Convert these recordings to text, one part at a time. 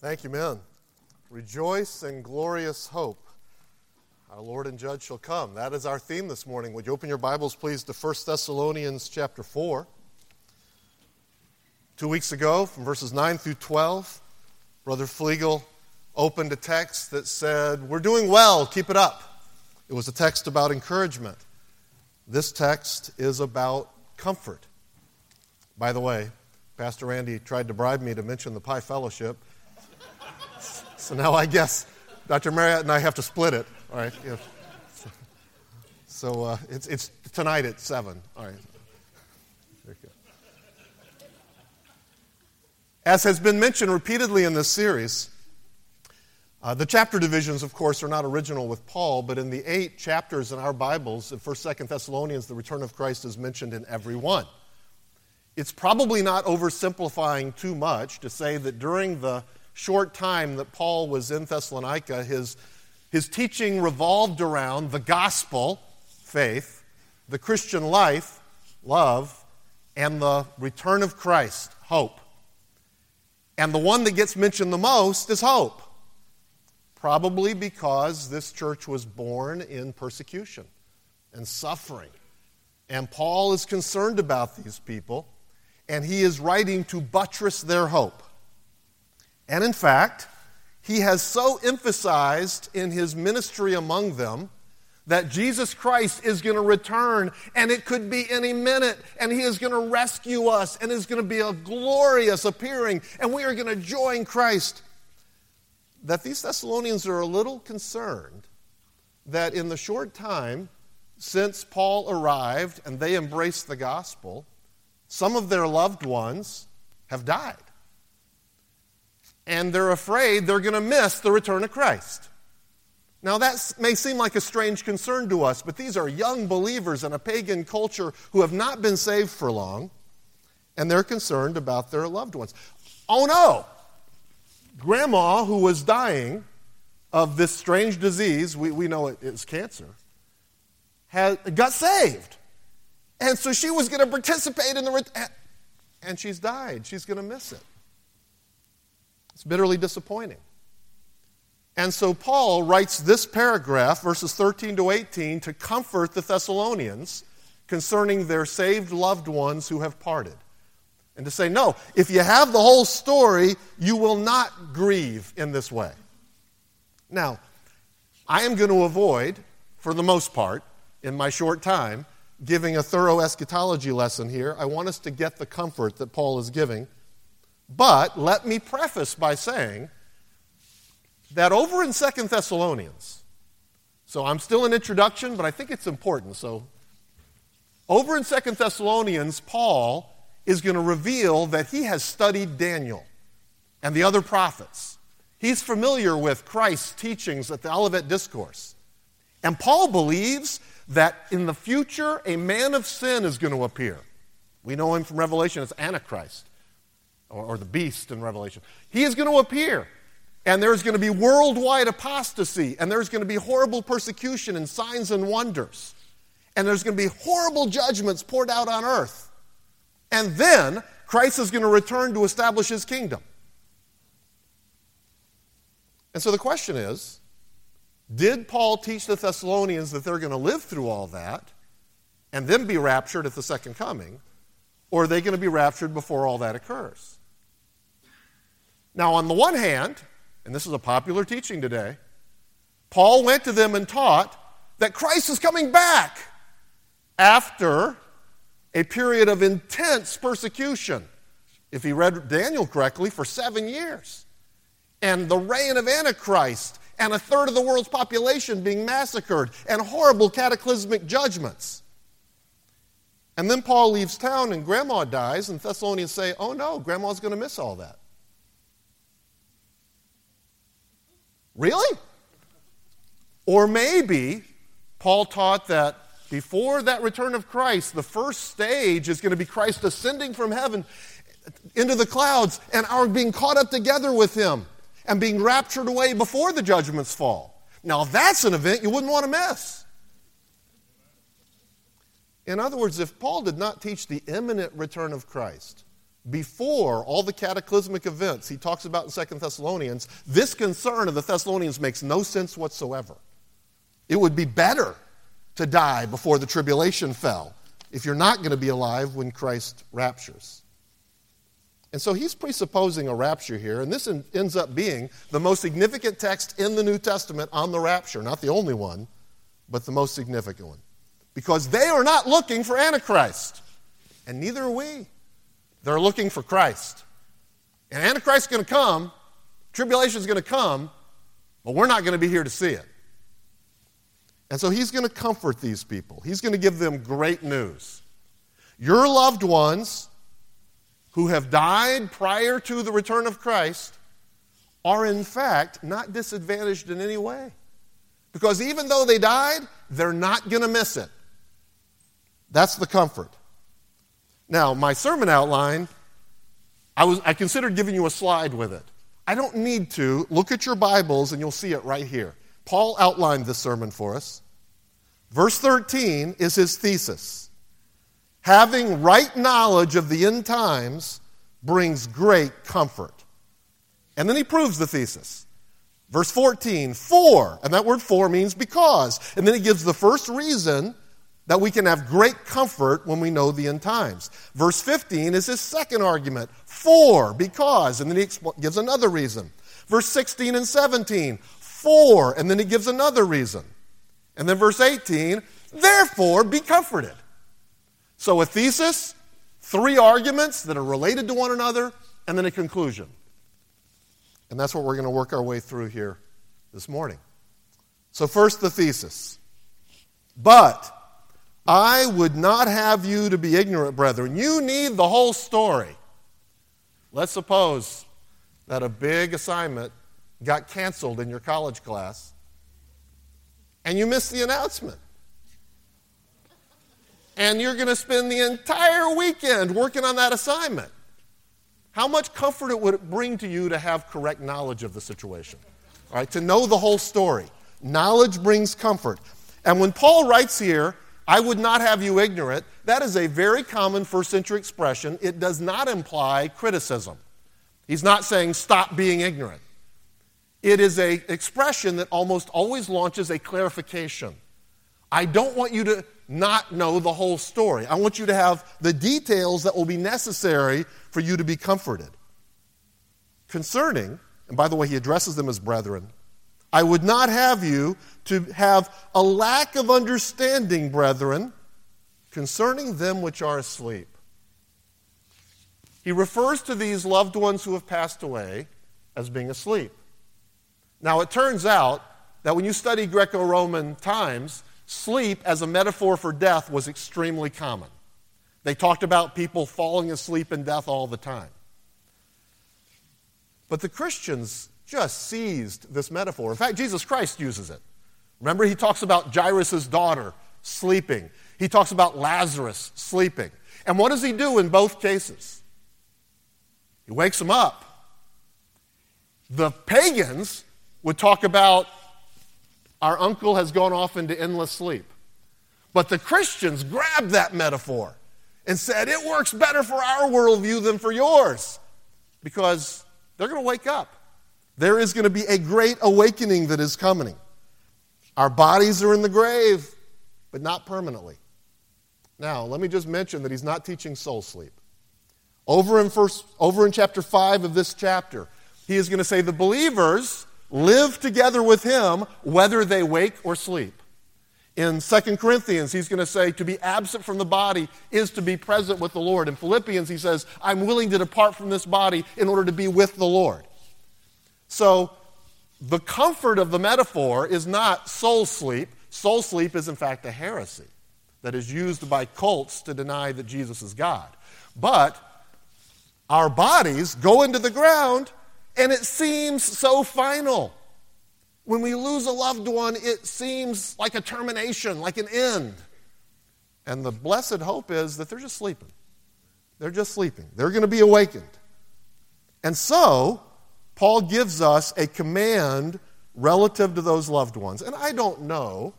Thank you, men. Rejoice in glorious hope. Our Lord and Judge shall come. That is our theme this morning. Would you open your Bibles, please, to 1 Thessalonians chapter 4. Two weeks ago, from verses 9 through 12, Brother Flegel opened a text that said, We're doing well, keep it up. It was a text about encouragement. This text is about comfort. By the way, Pastor Randy tried to bribe me to mention the Pi Fellowship. So now I guess Dr. Marriott and I have to split it. All right. Yeah. So uh, it's, it's tonight at 7. All right. As has been mentioned repeatedly in this series, uh, the chapter divisions, of course, are not original with Paul, but in the eight chapters in our Bibles, in 1st, 2nd Thessalonians, the return of Christ is mentioned in every one. It's probably not oversimplifying too much to say that during the short time that Paul was in Thessalonica, his, his teaching revolved around the gospel, faith, the Christian life, love, and the return of Christ, hope. And the one that gets mentioned the most is hope. Probably because this church was born in persecution and suffering. And Paul is concerned about these people, and he is writing to buttress their hope. And in fact, he has so emphasized in his ministry among them that Jesus Christ is going to return and it could be any minute and he is going to rescue us and is going to be a glorious appearing and we are going to join Christ. That these Thessalonians are a little concerned that in the short time since Paul arrived and they embraced the gospel, some of their loved ones have died. And they're afraid they're going to miss the return of Christ. Now, that may seem like a strange concern to us, but these are young believers in a pagan culture who have not been saved for long, and they're concerned about their loved ones. Oh no! Grandma, who was dying of this strange disease, we, we know it is cancer, had, got saved. And so she was going to participate in the. And she's died. She's going to miss it. It's bitterly disappointing. And so Paul writes this paragraph, verses 13 to 18, to comfort the Thessalonians concerning their saved loved ones who have parted. And to say, no, if you have the whole story, you will not grieve in this way. Now, I am going to avoid, for the most part, in my short time, giving a thorough eschatology lesson here. I want us to get the comfort that Paul is giving. But let me preface by saying that over in Second Thessalonians, so I'm still in introduction, but I think it's important. So over in Second Thessalonians, Paul is going to reveal that he has studied Daniel and the other prophets. He's familiar with Christ's teachings at the Olivet Discourse. And Paul believes that in the future, a man of sin is going to appear. We know him from Revelation as Antichrist, or, or the beast in Revelation. He is going to appear and there's going to be worldwide apostasy, and there's going to be horrible persecution and signs and wonders, and there's going to be horrible judgments poured out on earth. And then Christ is going to return to establish his kingdom. And so the question is did Paul teach the Thessalonians that they're going to live through all that and then be raptured at the second coming? Or are they going to be raptured before all that occurs? Now, on the one hand, and this is a popular teaching today, Paul went to them and taught that Christ is coming back after a period of intense persecution. If he read Daniel correctly, for seven years. And the reign of Antichrist, and a third of the world's population being massacred, and horrible cataclysmic judgments. And then Paul leaves town, and grandma dies, and Thessalonians say, Oh no, grandma's going to miss all that. Really? Or maybe Paul taught that before that return of Christ, the first stage is going to be Christ ascending from heaven into the clouds and our being caught up together with him and being raptured away before the judgments fall. Now, that's an event you wouldn't want to miss. In other words, if Paul did not teach the imminent return of Christ, before all the cataclysmic events he talks about in Second Thessalonians, this concern of the Thessalonians makes no sense whatsoever. It would be better to die before the tribulation fell if you're not going to be alive when Christ raptures. And so he's presupposing a rapture here, and this ends up being the most significant text in the New Testament on the rapture. Not the only one, but the most significant one. Because they are not looking for Antichrist, and neither are we. They're looking for Christ. And Antichrist is going to come, tribulation is going to come, but we're not going to be here to see it. And so he's going to comfort these people. He's going to give them great news. Your loved ones who have died prior to the return of Christ are, in fact, not disadvantaged in any way. Because even though they died, they're not going to miss it. That's the comfort. Now, my sermon outline, I, was, I considered giving you a slide with it. I don't need to. Look at your Bibles and you'll see it right here. Paul outlined this sermon for us. Verse 13 is his thesis. Having right knowledge of the end times brings great comfort. And then he proves the thesis. Verse 14, for, and that word for means because. And then he gives the first reason that we can have great comfort when we know the end times. Verse 15 is his second argument for, because, and then he gives another reason. Verse 16 and 17, for, and then he gives another reason. And then verse 18, therefore be comforted. So a thesis, three arguments that are related to one another, and then a conclusion. And that's what we're going to work our way through here this morning. So, first, the thesis. But I would not have you to be ignorant, brethren. You need the whole story. Let's suppose that a big assignment got canceled in your college class and you missed the announcement. And you're going to spend the entire weekend working on that assignment. How much comfort it would it bring to you to have correct knowledge of the situation? All right, to know the whole story. Knowledge brings comfort. And when Paul writes here, I would not have you ignorant. That is a very common first century expression. It does not imply criticism. He's not saying stop being ignorant. It is an expression that almost always launches a clarification. I don't want you to not know the whole story. I want you to have the details that will be necessary for you to be comforted. Concerning, and by the way, he addresses them as brethren, I would not have you to have a lack of understanding, brethren, concerning them which are asleep. He refers to these loved ones who have passed away as being asleep. Now, it turns out that when you study Greco Roman times, sleep as a metaphor for death was extremely common. They talked about people falling asleep in death all the time. But the Christians just seized this metaphor. In fact, Jesus Christ uses it. Remember, he talks about Jairus' daughter sleeping, he talks about Lazarus sleeping. And what does he do in both cases? He wakes them up. The pagans would talk about our uncle has gone off into endless sleep. But the Christians grabbed that metaphor and said it works better for our worldview than for yours because they're going to wake up. There is going to be a great awakening that is coming. Our bodies are in the grave, but not permanently. Now, let me just mention that he's not teaching soul sleep. Over in, first, over in chapter 5 of this chapter, he is going to say the believers live together with him whether they wake or sleep. In 2 Corinthians, he's going to say to be absent from the body is to be present with the Lord. In Philippians, he says, I'm willing to depart from this body in order to be with the Lord. So, the comfort of the metaphor is not soul sleep. Soul sleep is, in fact, a heresy that is used by cults to deny that Jesus is God. But our bodies go into the ground and it seems so final. When we lose a loved one, it seems like a termination, like an end. And the blessed hope is that they're just sleeping. They're just sleeping. They're going to be awakened. And so, Paul gives us a command relative to those loved ones. And I don't know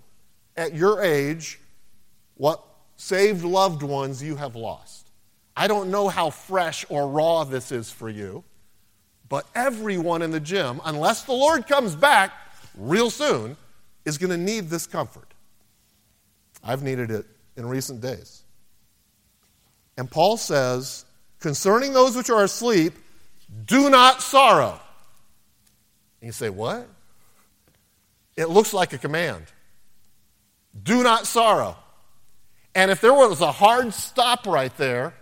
at your age what saved loved ones you have lost. I don't know how fresh or raw this is for you, but everyone in the gym, unless the Lord comes back real soon, is going to need this comfort. I've needed it in recent days. And Paul says, concerning those which are asleep, do not sorrow. And you say, what? It looks like a command. Do not sorrow. And if there was a hard stop right there,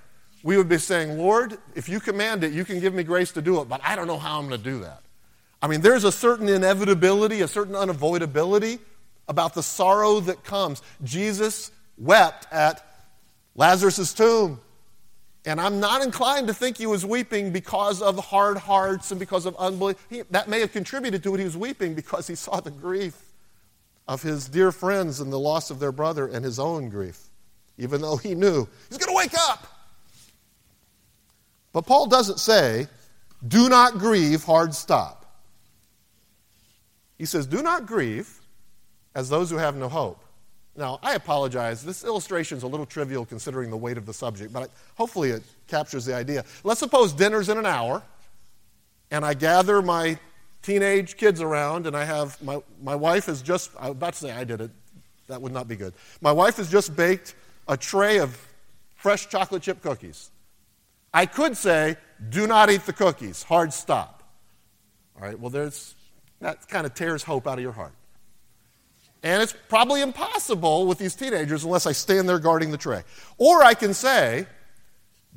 we would be saying, Lord, if you command it, you can give me grace to do it, but I don't know how I'm going to do that. I mean, there's a certain inevitability, a certain unavoidability about the sorrow that comes. Jesus wept at Lazarus' tomb. And I'm not inclined to think he was weeping because of hard hearts and because of unbelief. He, that may have contributed to it. He was weeping because he saw the grief of his dear friends and the loss of their brother and his own grief, even though he knew he's going to wake up. But Paul doesn't say, do not grieve, hard stop. He says, do not grieve as those who have no hope. Now, I apologize. This illustration is a little trivial considering the weight of the subject, but hopefully it captures the idea. Let's suppose dinner's in an hour, and I gather my teenage kids around, and I have my, my wife has just, I was about to say I did it. That would not be good. My wife has just baked a tray of fresh chocolate chip cookies. I could say, do not eat the cookies, hard stop. All right, well, there's, that kind of tears hope out of your heart. And it's probably impossible with these teenagers unless I stand there guarding the tray. Or I can say,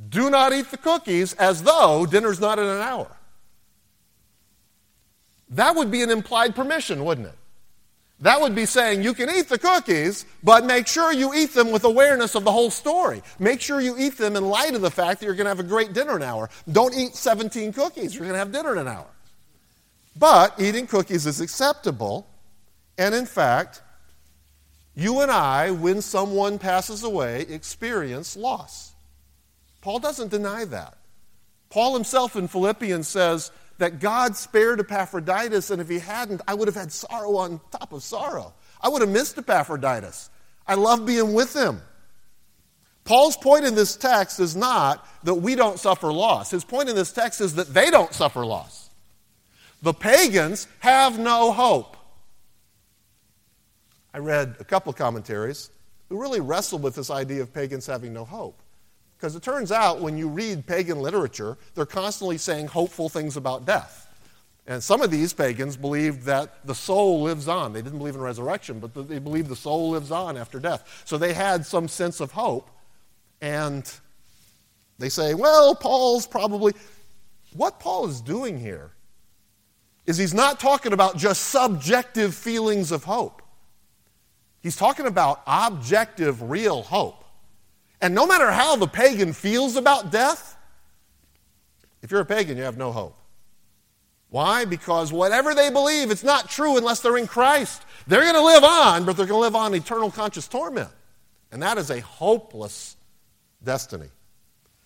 do not eat the cookies as though dinner's not in an hour. That would be an implied permission, wouldn't it? That would be saying you can eat the cookies, but make sure you eat them with awareness of the whole story. Make sure you eat them in light of the fact that you're going to have a great dinner in an hour. Don't eat 17 cookies, you're going to have dinner in an hour. But eating cookies is acceptable and in fact, you and I, when someone passes away, experience loss. Paul doesn't deny that. Paul himself in Philippians says that God spared Epaphroditus, and if he hadn't, I would have had sorrow on top of sorrow. I would have missed Epaphroditus. I love being with him. Paul's point in this text is not that we don't suffer loss. His point in this text is that they don't suffer loss. The pagans have no hope. I read a couple of commentaries who really wrestled with this idea of pagans having no hope. Because it turns out when you read pagan literature, they're constantly saying hopeful things about death. And some of these pagans believed that the soul lives on. They didn't believe in resurrection, but they believed the soul lives on after death. So they had some sense of hope. And they say, well, Paul's probably. What Paul is doing here is he's not talking about just subjective feelings of hope. He's talking about objective, real hope. And no matter how the pagan feels about death, if you're a pagan, you have no hope. Why? Because whatever they believe, it's not true unless they're in Christ. They're going to live on, but they're going to live on eternal conscious torment. And that is a hopeless destiny.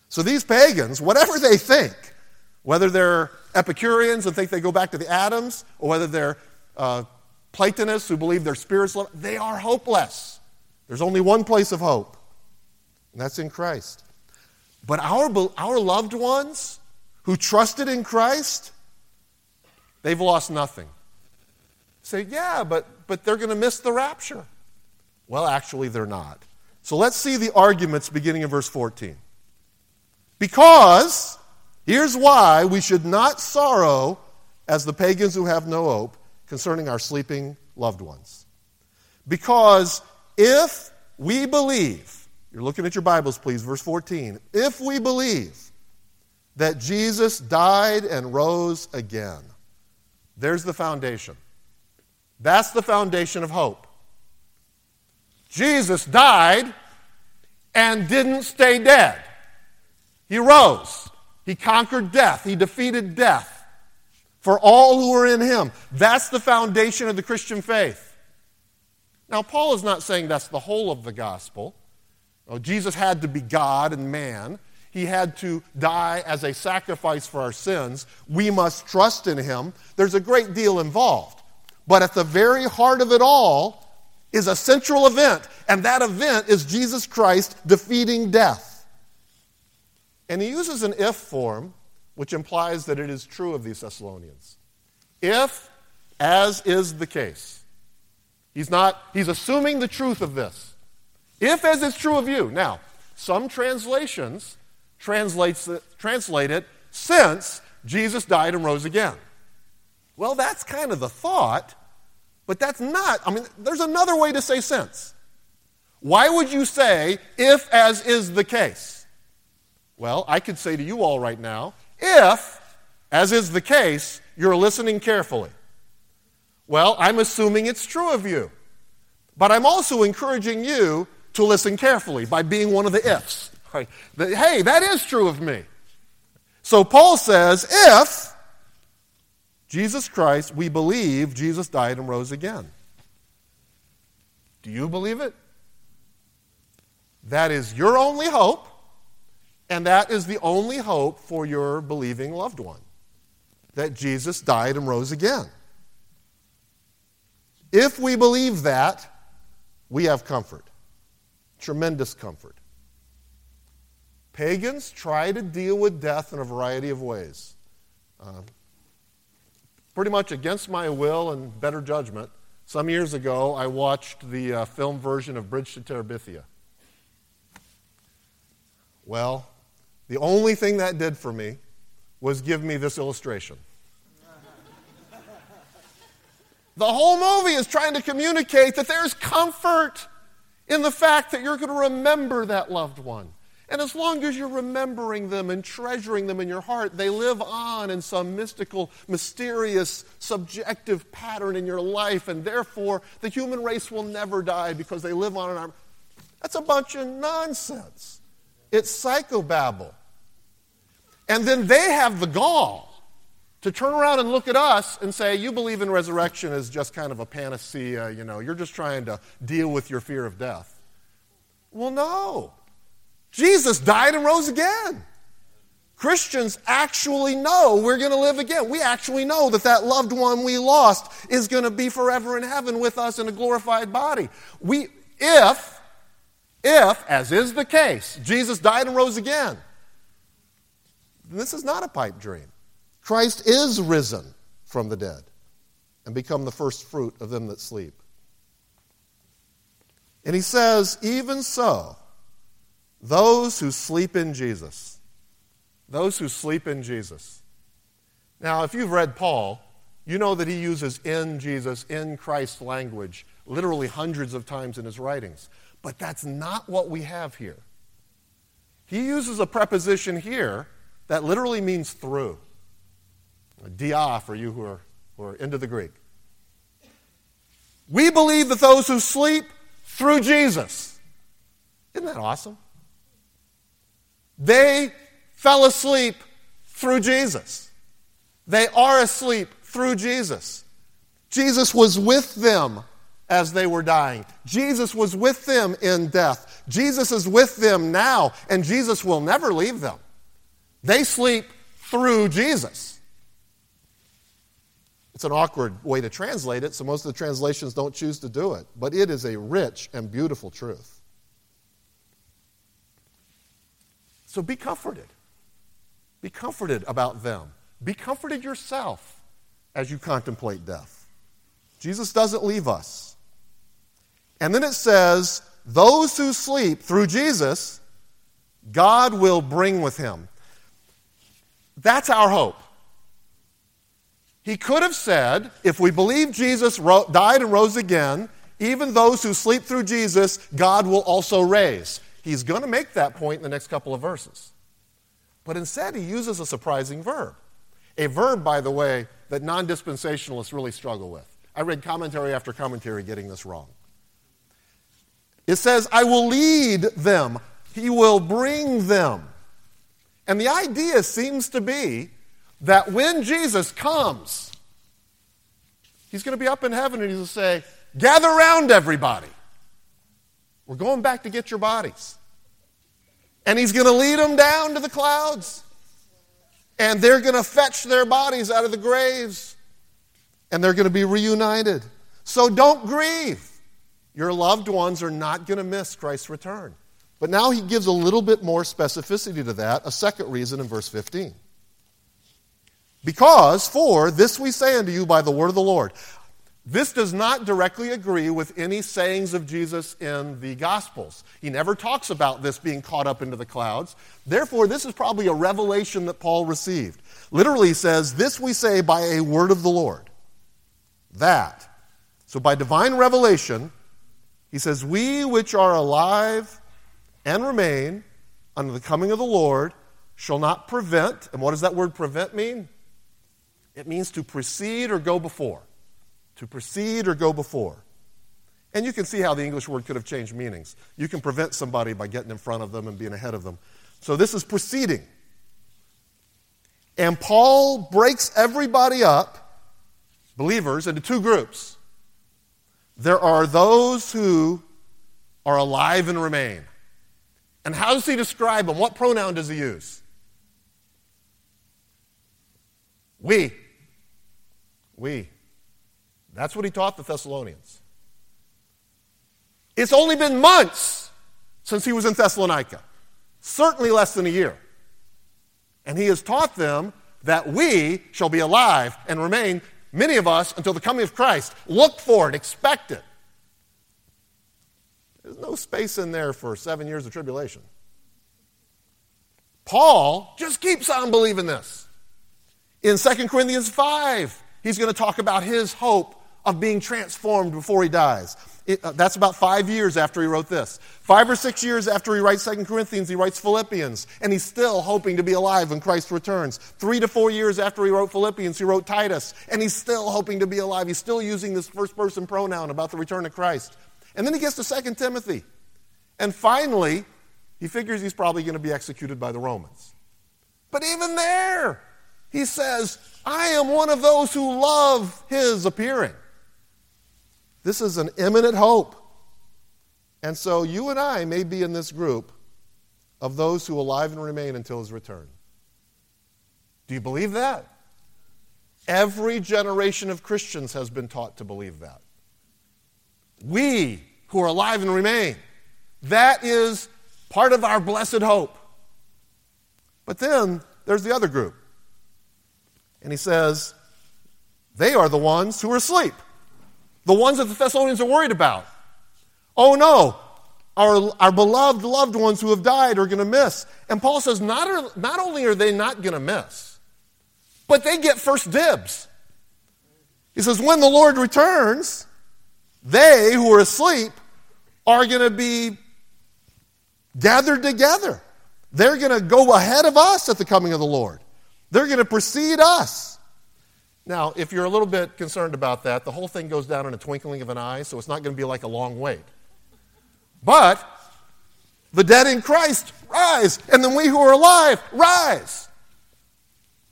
So these pagans, whatever they think, whether they're Epicureans and think they go back to the atoms, or whether they're uh, Platonists who believe their spirits, they are hopeless. There's only one place of hope, and that's in Christ. But our, our loved ones who trusted in Christ, they've lost nothing. Say, yeah, but, but they're going to miss the rapture. Well, actually, they're not. So let's see the arguments beginning in verse 14. Because, here's why we should not sorrow as the pagans who have no hope concerning our sleeping loved ones. Because if we believe, you're looking at your Bibles, please, verse 14. If we believe that Jesus died and rose again, there's the foundation. That's the foundation of hope. Jesus died and didn't stay dead. He rose. He conquered death. He defeated death for all who are in him. That's the foundation of the Christian faith. Now, Paul is not saying that's the whole of the gospel. Oh, Jesus had to be God and man. He had to die as a sacrifice for our sins. We must trust in him. There's a great deal involved. But at the very heart of it all is a central event, and that event is Jesus Christ defeating death. And he uses an if form, which implies that it is true of these Thessalonians. If, as is the case. He's not, he's assuming the truth of this. If, as is true of you. Now, some translations translates it, translate it since Jesus died and rose again. Well, that's kind of the thought, but that's not. I mean, there's another way to say since. Why would you say if, as is the case? Well, I could say to you all right now, if, as is the case, you're listening carefully. Well, I'm assuming it's true of you. But I'm also encouraging you to listen carefully by being one of the ifs. Hey, that is true of me. So Paul says, if Jesus Christ, we believe Jesus died and rose again. Do you believe it? That is your only hope, and that is the only hope for your believing loved one that Jesus died and rose again. If we believe that, we have comfort, tremendous comfort. Pagans try to deal with death in a variety of ways. Uh, pretty much against my will and better judgment, some years ago I watched the uh, film version of Bridge to Terabithia. Well, the only thing that did for me was give me this illustration. the whole movie is trying to communicate that there's comfort in the fact that you're going to remember that loved one. And as long as you're remembering them and treasuring them in your heart, they live on in some mystical, mysterious, subjective pattern in your life, and therefore the human race will never die because they live on in our. That's a bunch of nonsense. It's psychobabble. And then they have the gall to turn around and look at us and say, You believe in resurrection as just kind of a panacea, you know, you're just trying to deal with your fear of death. Well, no. Jesus died and rose again. Christians actually know we're going to live again. We actually know that that loved one we lost is going to be forever in heaven with us in a glorified body. We, if, if, as is the case, Jesus died and rose again, this is not a pipe dream. Christ is risen from the dead and become the first fruit of them that sleep. And he says, even so, those who sleep in Jesus. Those who sleep in Jesus. Now, if you've read Paul, you know that he uses in Jesus, in Christ language, literally hundreds of times in his writings. But that's not what we have here. He uses a preposition here that literally means through. Dia for you who are, who are into the Greek. We believe that those who sleep through Jesus. Isn't that awesome? They fell asleep through Jesus. They are asleep through Jesus. Jesus was with them as they were dying. Jesus was with them in death. Jesus is with them now, and Jesus will never leave them. They sleep through Jesus. It's an awkward way to translate it, so most of the translations don't choose to do it, but it is a rich and beautiful truth. So be comforted. Be comforted about them. Be comforted yourself as you contemplate death. Jesus doesn't leave us. And then it says, those who sleep through Jesus, God will bring with him. That's our hope. He could have said, if we believe Jesus ro- died and rose again, even those who sleep through Jesus, God will also raise. He's going to make that point in the next couple of verses. But instead, he uses a surprising verb. A verb, by the way, that non dispensationalists really struggle with. I read commentary after commentary getting this wrong. It says, I will lead them, he will bring them. And the idea seems to be that when Jesus comes, he's going to be up in heaven and he's going to say, Gather around, everybody. We're going back to get your bodies. And he's going to lead them down to the clouds. And they're going to fetch their bodies out of the graves. And they're going to be reunited. So don't grieve. Your loved ones are not going to miss Christ's return. But now he gives a little bit more specificity to that, a second reason in verse 15. Because, for this we say unto you by the word of the Lord. This does not directly agree with any sayings of Jesus in the Gospels. He never talks about this being caught up into the clouds. Therefore, this is probably a revelation that Paul received. Literally says, This we say by a word of the Lord. That. So by divine revelation, he says, We which are alive and remain under the coming of the Lord shall not prevent. And what does that word prevent mean? It means to precede or go before. To precede or go before. And you can see how the English word could have changed meanings. You can prevent somebody by getting in front of them and being ahead of them. So this is preceding. And Paul breaks everybody up, believers, into two groups. There are those who are alive and remain. And how does he describe them? What pronoun does he use? We. We. That's what he taught the Thessalonians. It's only been months since he was in Thessalonica, certainly less than a year. And he has taught them that we shall be alive and remain, many of us, until the coming of Christ. Look for it, expect it. There's no space in there for seven years of tribulation. Paul just keeps on believing this. In 2 Corinthians 5, he's going to talk about his hope of being transformed before he dies. It, uh, that's about five years after he wrote this. Five or six years after he writes Second Corinthians, he writes Philippians, and he's still hoping to be alive when Christ returns. Three to four years after he wrote Philippians, he wrote Titus, and he's still hoping to be alive. He's still using this first person pronoun about the return of Christ. And then he gets to Second Timothy. And finally, he figures he's probably going to be executed by the Romans. But even there, he says, I am one of those who love his appearing. This is an imminent hope. And so you and I may be in this group of those who alive and remain until his return. Do you believe that? Every generation of Christians has been taught to believe that. We who are alive and remain. That is part of our blessed hope. But then there's the other group. And he says, they are the ones who are asleep. The ones that the Thessalonians are worried about. Oh no, our, our beloved loved ones who have died are going to miss. And Paul says, not, not only are they not going to miss, but they get first dibs. He says, when the Lord returns, they who are asleep are going to be gathered together. They're going to go ahead of us at the coming of the Lord. They're going to precede us. Now, if you're a little bit concerned about that, the whole thing goes down in a twinkling of an eye, so it's not going to be like a long wait. But the dead in Christ rise, and then we who are alive rise.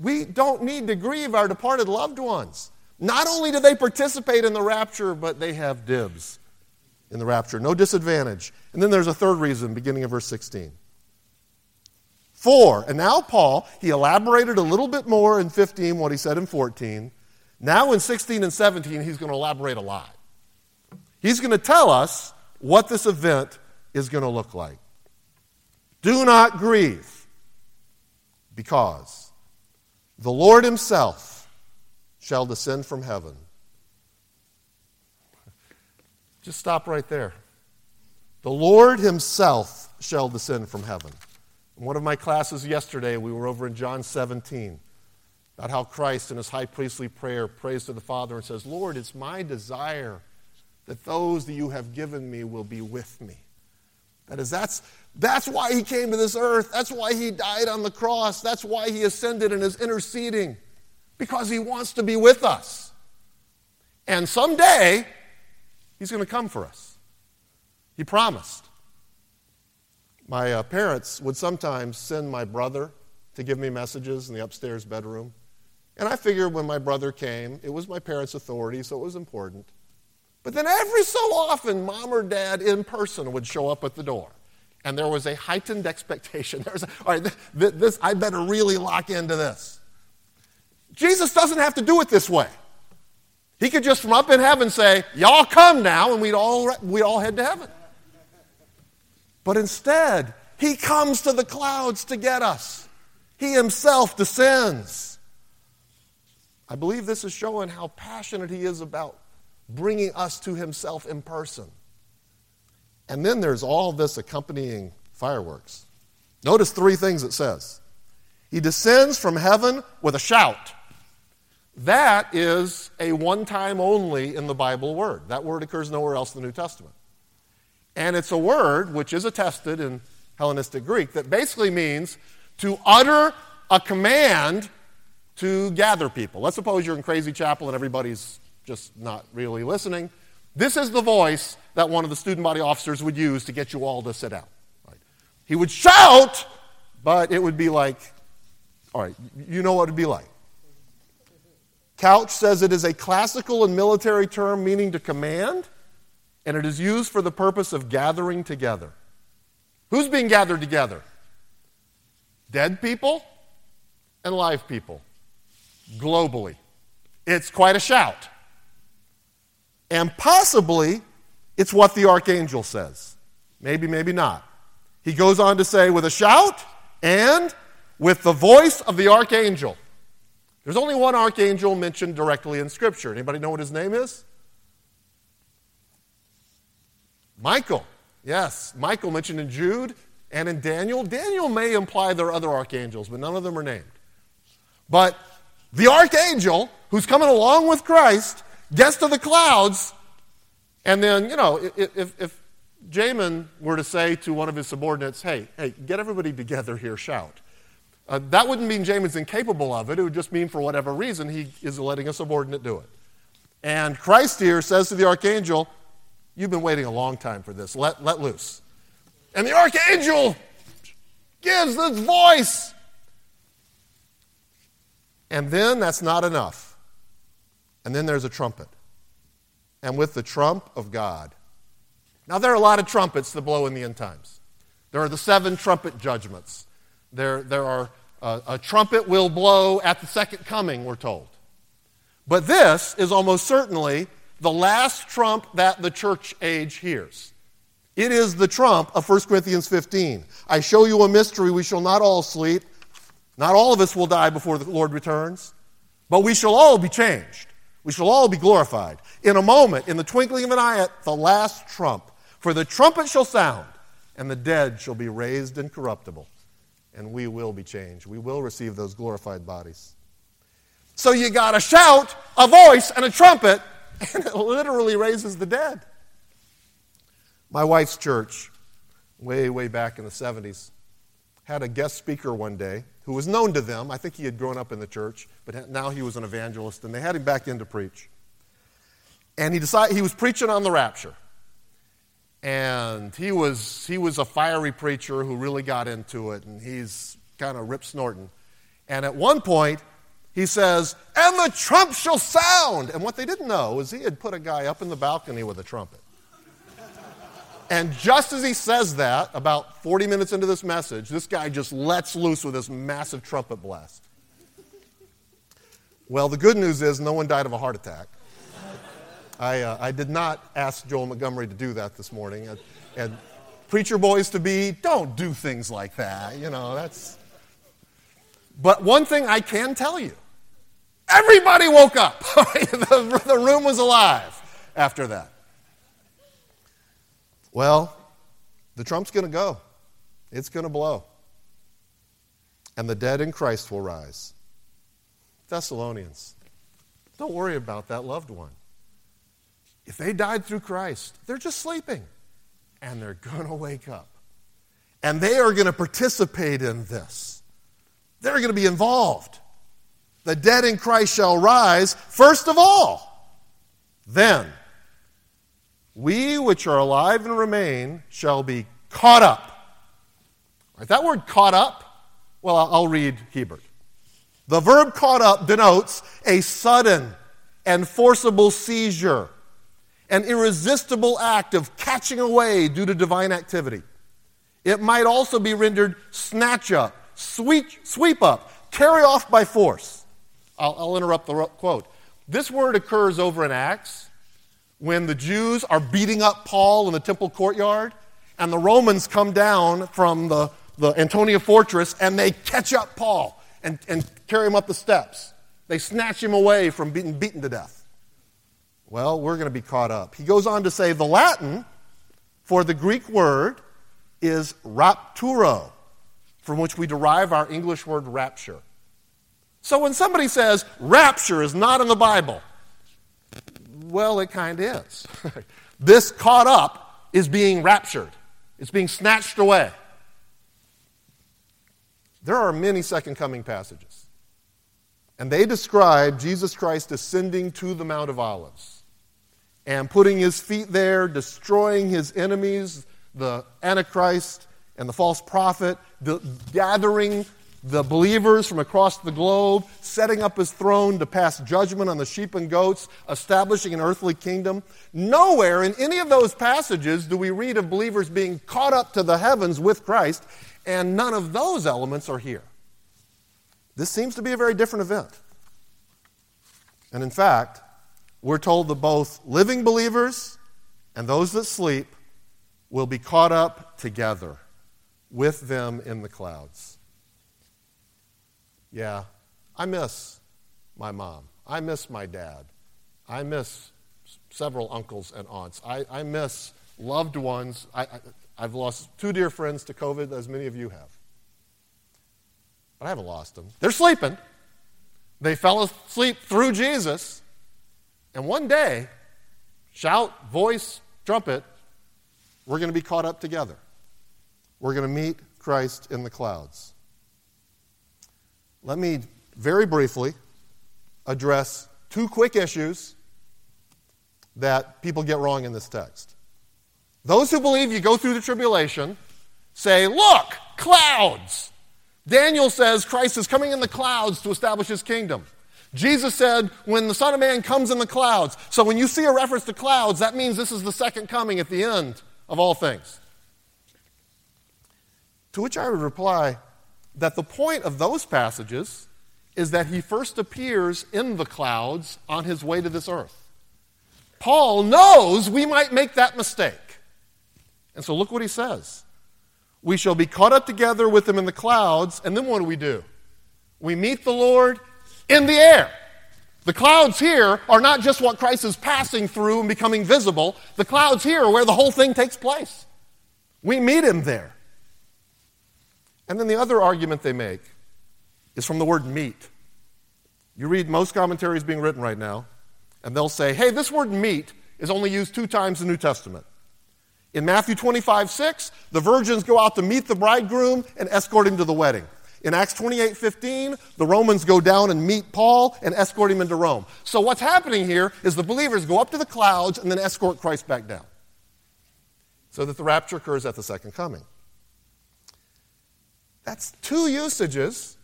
We don't need to grieve our departed loved ones. Not only do they participate in the rapture, but they have dibs in the rapture. No disadvantage. And then there's a third reason, beginning of verse 16. For, and now Paul, he elaborated a little bit more in 15 what he said in 14. Now in 16 and 17, he's going to elaborate a lot. He's going to tell us what this event is going to look like. Do not grieve, because the Lord Himself shall descend from heaven. Just stop right there. The Lord Himself shall descend from heaven. In one of my classes yesterday, we were over in John 17 about how Christ in his high priestly prayer prays to the Father and says, Lord, it's my desire that those that you have given me will be with me. That is, that's, that's why he came to this earth. That's why he died on the cross. That's why he ascended and is interceding because he wants to be with us. And someday, he's going to come for us. He promised. My uh, parents would sometimes send my brother to give me messages in the upstairs bedroom. And I figured when my brother came, it was my parents' authority, so it was important. But then every so often, mom or dad in person would show up at the door. And there was a heightened expectation. There was, a, all right, this, this, I better really lock into this. Jesus doesn't have to do it this way. He could just from up in heaven say, Y'all come now, and we'd all, we'd all head to heaven. But instead, he comes to the clouds to get us. He himself descends. I believe this is showing how passionate he is about bringing us to himself in person. And then there's all this accompanying fireworks. Notice three things it says. He descends from heaven with a shout. That is a one time only in the Bible word. That word occurs nowhere else in the New Testament. And it's a word which is attested in Hellenistic Greek that basically means to utter a command to gather people. Let's suppose you're in Crazy Chapel and everybody's just not really listening. This is the voice that one of the student body officers would use to get you all to sit down. Right? He would shout, but it would be like, all right, you know what it'd be like. Couch says it is a classical and military term meaning to command, and it is used for the purpose of gathering together. Who's being gathered together? Dead people and live people globally. It's quite a shout. And possibly it's what the archangel says. Maybe, maybe not. He goes on to say, with a shout and with the voice of the archangel. There's only one archangel mentioned directly in Scripture. Anybody know what his name is? Michael. Yes, Michael mentioned in Jude and in Daniel. Daniel may imply there are other archangels, but none of them are named. But the archangel who's coming along with Christ gets to the clouds, and then, you know, if, if Jamin were to say to one of his subordinates, hey, hey, get everybody together here, shout. Uh, that wouldn't mean Jamin's incapable of it. It would just mean for whatever reason he is letting a subordinate do it. And Christ here says to the archangel, You've been waiting a long time for this. Let, let loose. And the archangel gives this voice. And then that's not enough. And then there's a trumpet. And with the trump of God. Now, there are a lot of trumpets that blow in the end times. There are the seven trumpet judgments. There, there are uh, a trumpet will blow at the second coming, we're told. But this is almost certainly the last trump that the church age hears. It is the trump of 1 Corinthians 15. I show you a mystery. We shall not all sleep. Not all of us will die before the Lord returns, but we shall all be changed. We shall all be glorified. In a moment, in the twinkling of an eye, at the last trump. For the trumpet shall sound, and the dead shall be raised incorruptible, and we will be changed. We will receive those glorified bodies. So you got a shout, a voice, and a trumpet, and it literally raises the dead. My wife's church, way, way back in the 70s, had a guest speaker one day who was known to them. I think he had grown up in the church, but now he was an evangelist, and they had him back in to preach. And he decided he was preaching on the rapture. And he was he was a fiery preacher who really got into it, and he's kind of rip snorting. And at one point, he says, "And the trump shall sound." And what they didn't know is he had put a guy up in the balcony with a trumpet. And just as he says that, about 40 minutes into this message, this guy just lets loose with this massive trumpet blast. Well, the good news is no one died of a heart attack. I, uh, I did not ask Joel Montgomery to do that this morning. And, and preacher boys to be, don't do things like that. You know, that's. But one thing I can tell you everybody woke up. the, the room was alive after that. Well, the trump's going to go, it's going to blow. And the dead in Christ will rise. Thessalonians, don't worry about that loved one. If they died through Christ, they're just sleeping. And they're going to wake up. And they are going to participate in this. They're going to be involved. The dead in Christ shall rise first of all. Then we which are alive and remain shall be caught up. Right, that word caught up, well, I'll read Hiebert. The verb caught up denotes a sudden and forcible seizure, an irresistible act of catching away due to divine activity. It might also be rendered snatch up, sweep, sweep up, carry off by force. I'll, I'll interrupt the quote. This word occurs over in Acts when the Jews are beating up Paul in the temple courtyard, and the Romans come down from the, the Antonia fortress and they catch up Paul and, and carry him up the steps. They snatch him away from being beaten to death. Well, we're going to be caught up. He goes on to say the Latin for the Greek word is rapturo, from which we derive our English word rapture. So when somebody says rapture is not in the Bible, well, it kind of is. this caught up is being raptured, it's being snatched away. There are many second coming passages. And they describe Jesus Christ ascending to the Mount of Olives and putting his feet there, destroying his enemies, the Antichrist and the false prophet, the, gathering the believers from across the globe, setting up his throne to pass judgment on the sheep and goats, establishing an earthly kingdom. Nowhere in any of those passages do we read of believers being caught up to the heavens with Christ, and none of those elements are here. This seems to be a very different event. And in fact, we're told that both living believers and those that sleep will be caught up together with them in the clouds. Yeah, I miss my mom. I miss my dad. I miss several uncles and aunts. I, I miss loved ones. I, I, I've lost two dear friends to COVID, as many of you have. But I haven't lost them. They're sleeping. They fell asleep through Jesus. And one day, shout, voice, trumpet, we're going to be caught up together. We're going to meet Christ in the clouds. Let me very briefly address two quick issues that people get wrong in this text. Those who believe you go through the tribulation say, Look, clouds. Daniel says Christ is coming in the clouds to establish his kingdom. Jesus said, When the Son of Man comes in the clouds. So when you see a reference to clouds, that means this is the second coming at the end of all things. To which I would reply that the point of those passages is that he first appears in the clouds on his way to this earth. Paul knows we might make that mistake. And so look what he says. We shall be caught up together with him in the clouds, and then what do we do? We meet the Lord in the air. The clouds here are not just what Christ is passing through and becoming visible. The clouds here are where the whole thing takes place. We meet him there. And then the other argument they make is from the word meet. You read most commentaries being written right now, and they'll say, hey, this word meet is only used two times in the New Testament. In Matthew 25, 6, the virgins go out to meet the bridegroom and escort him to the wedding. In Acts 28 15, the Romans go down and meet Paul and escort him into Rome. So, what's happening here is the believers go up to the clouds and then escort Christ back down. So that the rapture occurs at the second coming. That's two usages.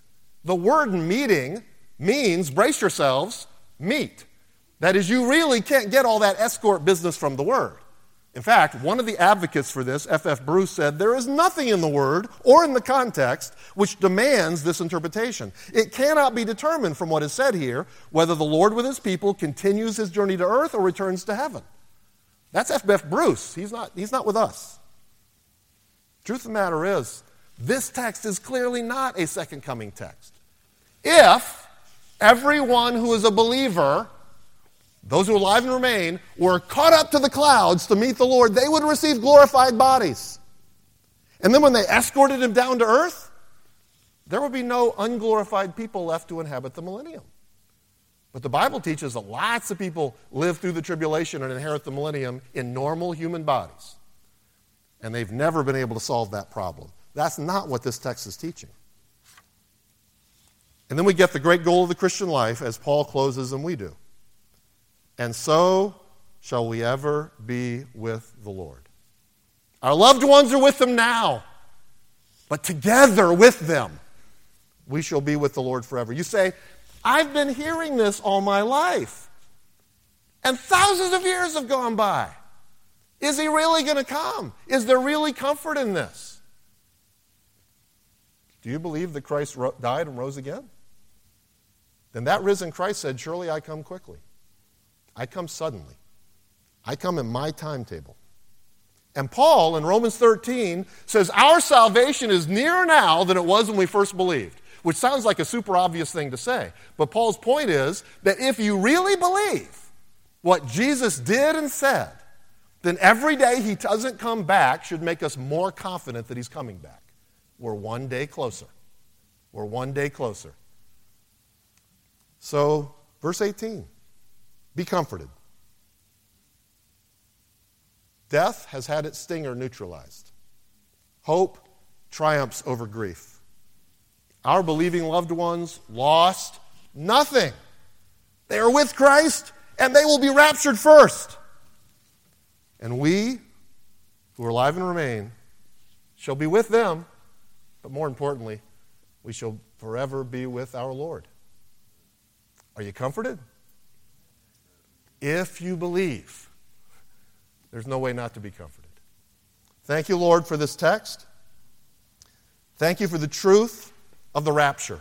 The word meeting means, brace yourselves, meet. That is, you really can't get all that escort business from the word. In fact, one of the advocates for this, F.F. F. Bruce, said there is nothing in the word or in the context which demands this interpretation. It cannot be determined from what is said here whether the Lord with his people continues his journey to earth or returns to heaven. That's F.F. F. Bruce. He's not, he's not with us. Truth of the matter is, this text is clearly not a second coming text. If everyone who is a believer those who are alive and remain, were caught up to the clouds to meet the Lord, they would receive glorified bodies. And then when they escorted him down to earth, there would be no unglorified people left to inhabit the millennium. But the Bible teaches that lots of people live through the tribulation and inherit the millennium in normal human bodies. And they've never been able to solve that problem. That's not what this text is teaching. And then we get the great goal of the Christian life as Paul closes and we do. And so shall we ever be with the Lord. Our loved ones are with them now, but together with them, we shall be with the Lord forever. You say, I've been hearing this all my life, and thousands of years have gone by. Is he really going to come? Is there really comfort in this? Do you believe that Christ died and rose again? Then that risen Christ said, Surely I come quickly. I come suddenly. I come in my timetable. And Paul in Romans 13 says, Our salvation is nearer now than it was when we first believed, which sounds like a super obvious thing to say. But Paul's point is that if you really believe what Jesus did and said, then every day he doesn't come back should make us more confident that he's coming back. We're one day closer. We're one day closer. So, verse 18 be comforted. Death has had its stinger neutralized. Hope triumphs over grief. Our believing loved ones lost nothing. They are with Christ and they will be raptured first. And we, who are alive and remain, shall be with them, but more importantly, we shall forever be with our Lord. Are you comforted? If you believe, there's no way not to be comforted. Thank you, Lord, for this text. Thank you for the truth of the rapture.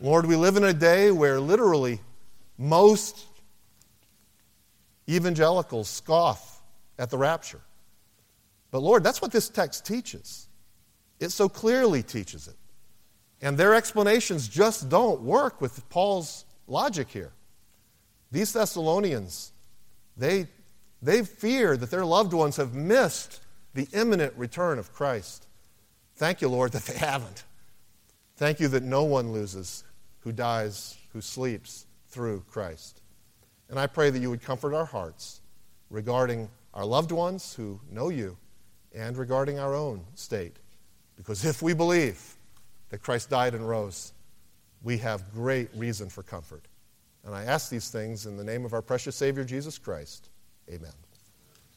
Lord, we live in a day where literally most evangelicals scoff at the rapture. But Lord, that's what this text teaches. It so clearly teaches it. And their explanations just don't work with Paul's logic here. These Thessalonians, they, they fear that their loved ones have missed the imminent return of Christ. Thank you, Lord, that they haven't. Thank you that no one loses who dies, who sleeps through Christ. And I pray that you would comfort our hearts regarding our loved ones who know you and regarding our own state. Because if we believe that Christ died and rose, we have great reason for comfort. And I ask these things in the name of our precious Savior, Jesus Christ. Amen.